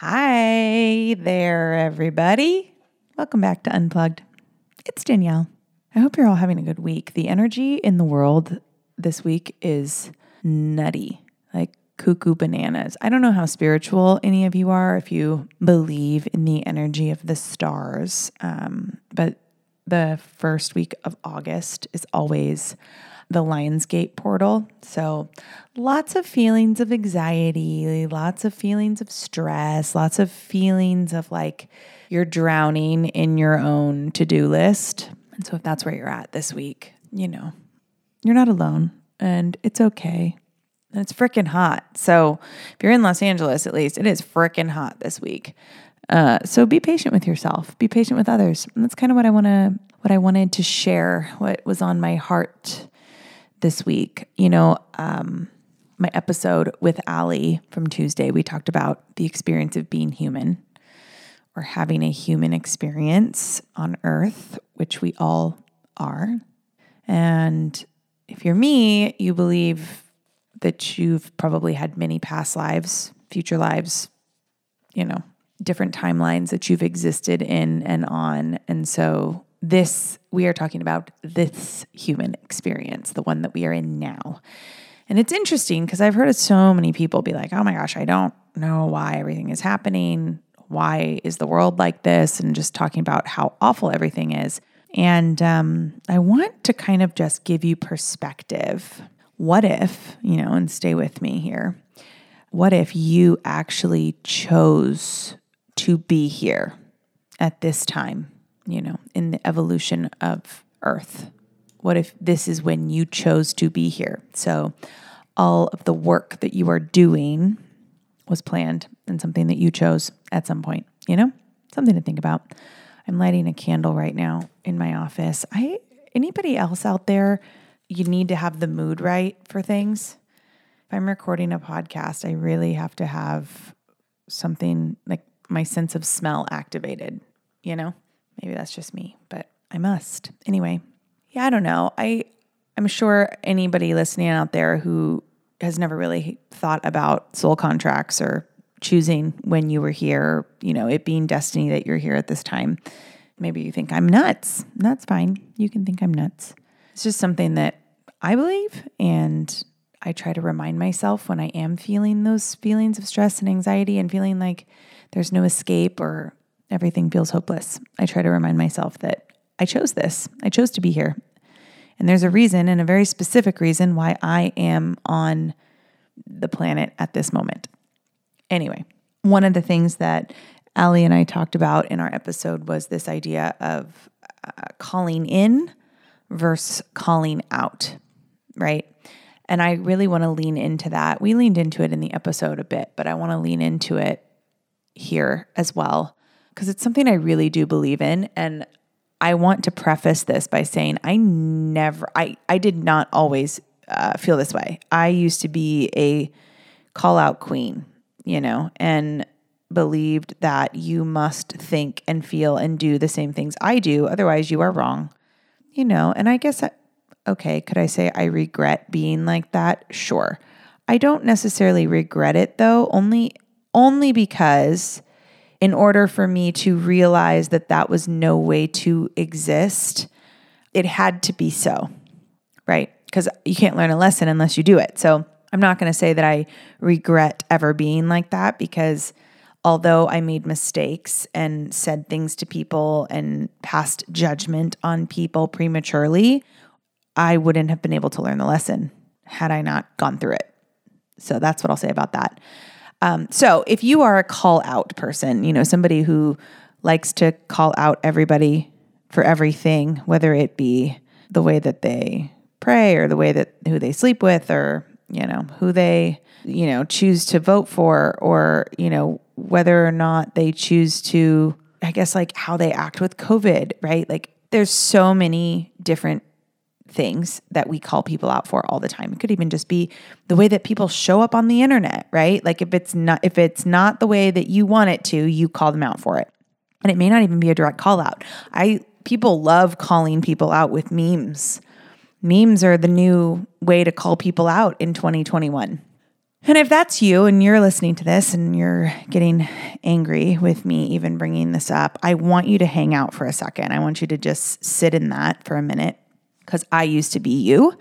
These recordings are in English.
Hi there, everybody. Welcome back to Unplugged. It's Danielle. I hope you're all having a good week. The energy in the world this week is nutty, like cuckoo bananas. I don't know how spiritual any of you are, if you believe in the energy of the stars, um, but the first week of August is always the Lionsgate portal. So, lots of feelings of anxiety, lots of feelings of stress, lots of feelings of like you're drowning in your own to do list. And so, if that's where you're at this week, you know, you're not alone and it's okay. And it's freaking hot. So, if you're in Los Angeles, at least, it is freaking hot this week. Uh, so be patient with yourself. Be patient with others. And that's kind of what I want to, what I wanted to share. What was on my heart this week. You know, um, my episode with Ali from Tuesday, we talked about the experience of being human or having a human experience on earth, which we all are. And if you're me, you believe that you've probably had many past lives, future lives, you know, different timelines that you've existed in and on. And so this, we are talking about this human experience, the one that we are in now. And it's interesting because I've heard of so many people be like, oh my gosh, I don't know why everything is happening. Why is the world like this? And just talking about how awful everything is. And um, I want to kind of just give you perspective. What if, you know, and stay with me here. What if you actually chose to be here at this time? You know, in the evolution of Earth? What if this is when you chose to be here? So, all of the work that you are doing was planned and something that you chose at some point, you know? Something to think about. I'm lighting a candle right now in my office. I anybody else out there, you need to have the mood right for things. If I'm recording a podcast, I really have to have something like my sense of smell activated, you know? Maybe that's just me, but I must. Anyway, yeah, I don't know. I I'm sure anybody listening out there who has never really thought about soul contracts or choosing when you were here, you know, it being destiny that you're here at this time. Maybe you think I'm nuts. That's fine. You can think I'm nuts. It's just something that I believe and I try to remind myself when I am feeling those feelings of stress and anxiety and feeling like there's no escape or everything feels hopeless. I try to remind myself that I chose this. I chose to be here. And there's a reason and a very specific reason why I am on the planet at this moment. Anyway, one of the things that Ali and I talked about in our episode was this idea of uh, calling in versus calling out, right? And I really want to lean into that. We leaned into it in the episode a bit, but I want to lean into it here as well because it's something I really do believe in. And I want to preface this by saying I never, I, I did not always uh, feel this way. I used to be a call out queen, you know, and believed that you must think and feel and do the same things I do. Otherwise, you are wrong, you know. And I guess, I, okay, could I say I regret being like that? Sure. I don't necessarily regret it though, only only because in order for me to realize that that was no way to exist, it had to be so, right? Because you can't learn a lesson unless you do it. So I'm not going to say that I regret ever being like that because although I made mistakes and said things to people and passed judgment on people prematurely, I wouldn't have been able to learn the lesson had I not gone through it. So that's what I'll say about that. Um, so if you are a call out person, you know, somebody who likes to call out everybody for everything, whether it be the way that they pray or the way that who they sleep with or, you know, who they, you know, choose to vote for or, you know, whether or not they choose to, I guess, like how they act with COVID, right? Like there's so many different things that we call people out for all the time. It could even just be the way that people show up on the internet, right? Like if it's not if it's not the way that you want it to, you call them out for it. And it may not even be a direct call out. I people love calling people out with memes. Memes are the new way to call people out in 2021. And if that's you and you're listening to this and you're getting angry with me even bringing this up, I want you to hang out for a second. I want you to just sit in that for a minute because I used to be you.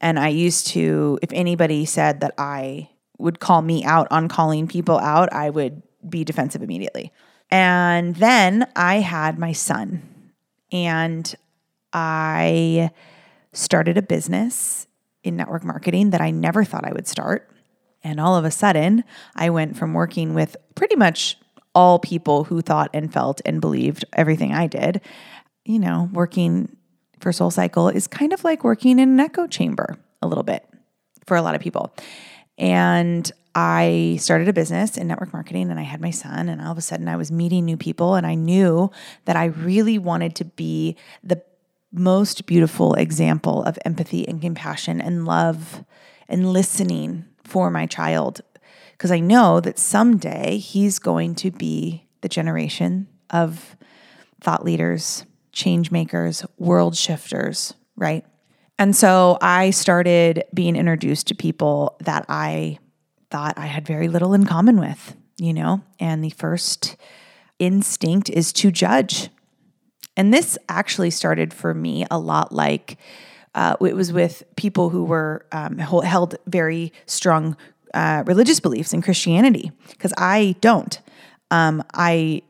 And I used to, if anybody said that I would call me out on calling people out, I would be defensive immediately. And then I had my son, and I started a business in network marketing that I never thought I would start. And all of a sudden, I went from working with pretty much all people who thought and felt and believed everything I did. You know, working for SoulCycle is kind of like working in an echo chamber a little bit for a lot of people. And I started a business in network marketing and I had my son, and all of a sudden I was meeting new people, and I knew that I really wanted to be the most beautiful example of empathy and compassion and love and listening for my child because I know that someday he's going to be the generation of thought leaders, change makers, world shifters, right? And so I started being introduced to people that I thought I had very little in common with, you know? And the first instinct is to judge. And this actually started for me a lot like uh, it was with people who were um, held very strong uh, religious beliefs in Christianity because I don't. Um, I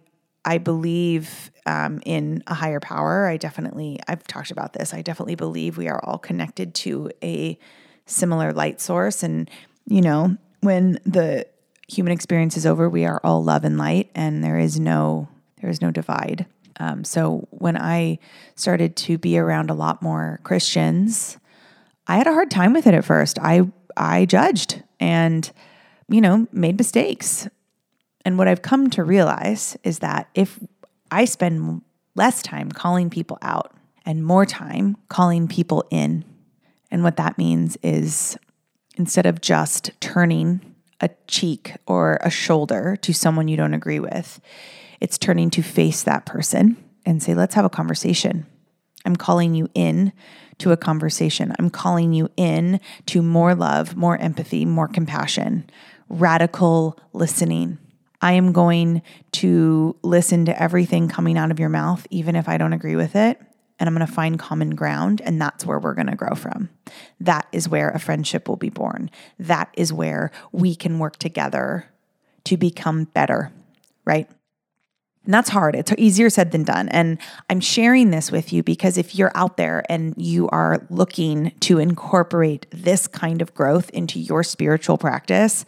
I believe um, in a higher power. I definitely I've talked about this. I definitely believe we are all connected to a similar light source, and you know when the human experience is over, we are all love and light, and there is no there is no divide. Um, so when I started to be around a lot more Christians, I had a hard time with it at first. I I judged and you know made mistakes. And what I've come to realize is that if I spend less time calling people out and more time calling people in, and what that means is instead of just turning a cheek or a shoulder to someone you don't agree with, it's turning to face that person and say, let's have a conversation. I'm calling you in to a conversation. I'm calling you in to more love, more empathy, more compassion, radical listening. I am going to listen to everything coming out of your mouth, even if I don't agree with it. And I'm going to find common ground. And that's where we're going to grow from. That is where a friendship will be born. That is where we can work together to become better, right? And that's hard. It's easier said than done. And I'm sharing this with you because if you're out there and you are looking to incorporate this kind of growth into your spiritual practice,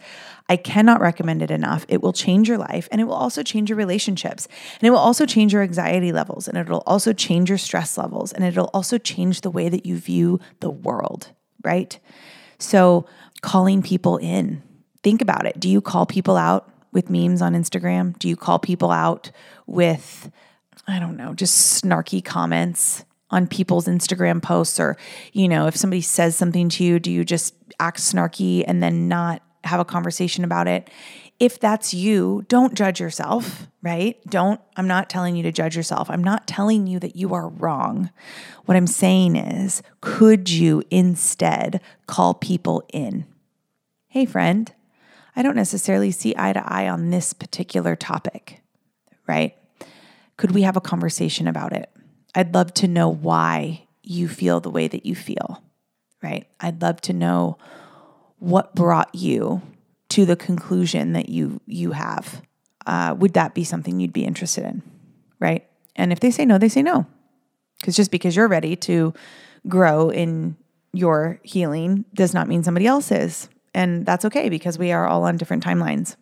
I cannot recommend it enough. It will change your life and it will also change your relationships. And it will also change your anxiety levels and it'll also change your stress levels and it'll also change the way that you view the world, right? So, calling people in, think about it. Do you call people out? With memes on Instagram? Do you call people out with, I don't know, just snarky comments on people's Instagram posts? Or, you know, if somebody says something to you, do you just act snarky and then not have a conversation about it? If that's you, don't judge yourself, right? Don't, I'm not telling you to judge yourself. I'm not telling you that you are wrong. What I'm saying is, could you instead call people in? Hey, friend, I don't necessarily see eye to eye on this particular topic, right? Could we have a conversation about it? I'd love to know why you feel the way that you feel, right? I'd love to know what brought you to the conclusion that you you have. Uh, would that be something you'd be interested in, right? And if they say no, they say no, because just because you're ready to grow in your healing does not mean somebody else is, and that's okay because we are all on different timelines.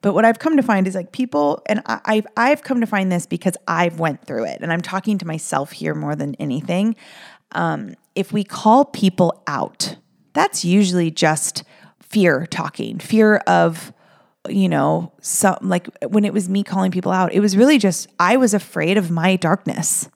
But what I've come to find is like people, and I've I've come to find this because I've went through it, and I'm talking to myself here more than anything. Um, if we call people out, that's usually just fear talking, fear of you know some like when it was me calling people out it was really just i was afraid of my darkness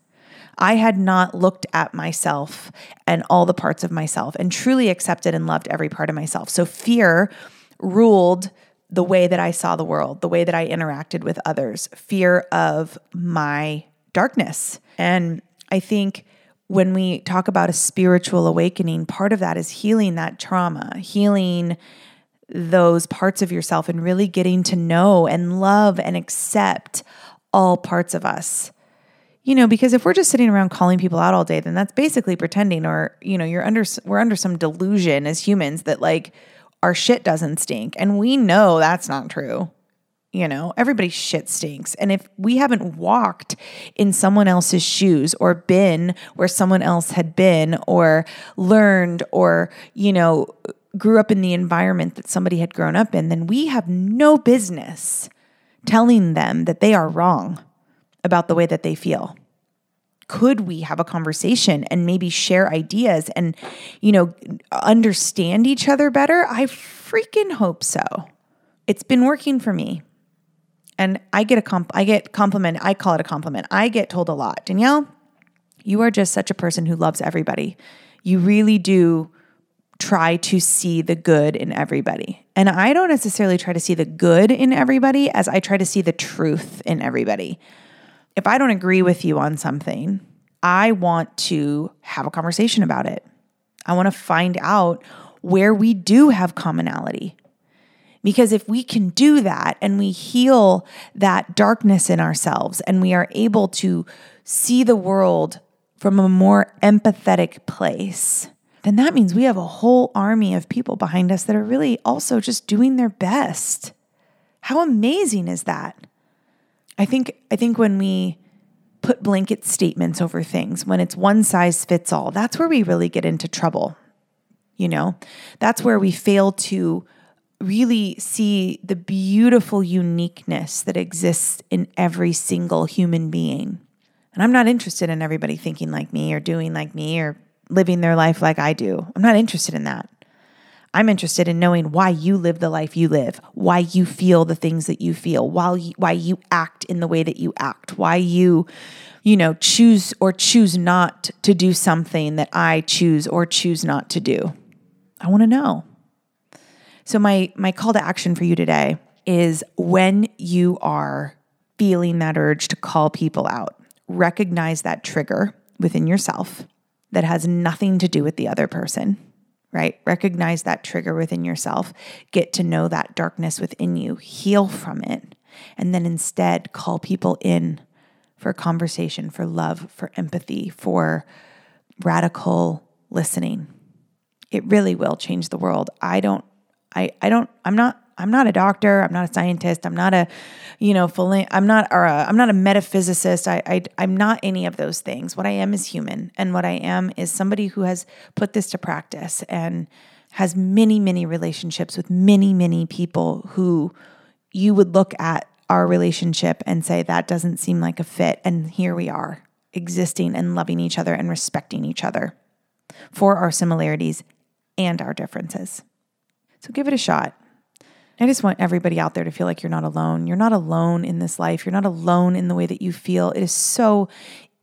I had not looked at myself and all the parts of myself and truly accepted and loved every part of myself. So fear ruled the way that I saw the world, the way that I interacted with others, fear of my darkness. And I think when we talk about a spiritual awakening, part of that is healing that trauma, healing those parts of yourself and really getting to know and love and accept all parts of us. You know, because if we're just sitting around calling people out all day, then that's basically pretending or, you know, you're under we're under some delusion as humans that like our shit doesn't stink. And we know that's not true. You know, everybody's shit stinks. And if we haven't walked in someone else's shoes or been where someone else had been or learned or, you know, grew up in the environment that somebody had grown up in, then we have no business telling them that they are wrong about the way that they feel. Could we have a conversation and maybe share ideas and, you know, understand each other better? I freaking hope so. It's been working for me and I get a comp I get compliment, I call it a compliment. I get told a lot, Danielle, you are just such a person who loves everybody. You really do try to see the good in everybody. And I don't necessarily try to see the good in everybody as I try to see the truth in everybody. If I don't agree with you on something, I want to have a conversation about it. I want to find out where we do have commonality. Because if we can do that and we heal that darkness in ourselves and we are able to see the world from a more empathetic place, then that means we have a whole army of people behind us that are really also just doing their best. How amazing is that? I think I think when we put blanket statements over things, when it's one size fits all, that's where we really get into trouble. You know? That's where we fail to really see the beautiful uniqueness that exists in every single human being. And I'm not interested in everybody thinking like me or doing like me or living their life like I do. I'm not interested in that. I'm interested in knowing why you live the life you live, why you feel the things that you feel, why you, why you act in the way that you act, why you, you know, choose or choose not to do something that I choose or choose not to do. I want to know. So my my call to action for you today is when you are feeling that urge to call people out, recognize that trigger within yourself that has nothing to do with the other person, right? Recognize that trigger within yourself, get to know that darkness within you, heal from it, and then instead call people in for conversation, for love, for empathy, for radical listening. It really will change the world. I don't I, I don't, I'm not, I'm not a doctor. I'm not a scientist. I'm not a, you know, I'm not, or a, I'm not a metaphysicist. I, I, I'm not any of those things. What I am is human. And what I am is somebody who has put this to practice and has many, many relationships with many, many people who you would look at our relationship and say, that doesn't seem like a fit. And here we are existing and loving each other and respecting each other for our similarities and our differences. So give it a shot. I just want everybody out there to feel like you're not alone. You're not alone in this life. You're not alone in the way that you feel. It is so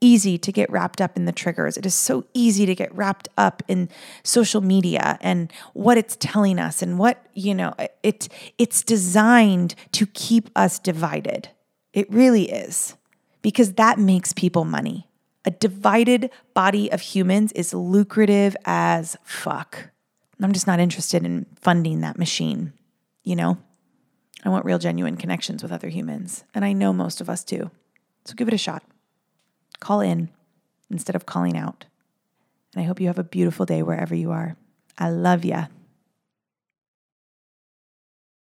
easy to get wrapped up in the triggers. It is so easy to get wrapped up in social media and what it's telling us and what, you know, it it's designed to keep us divided. It really is. Because that makes people money. A divided body of humans is lucrative as fuck. I'm just not interested in funding that machine, you know? I want real, genuine connections with other humans. And I know most of us do. So give it a shot. Call in instead of calling out. And I hope you have a beautiful day wherever you are. I love ya.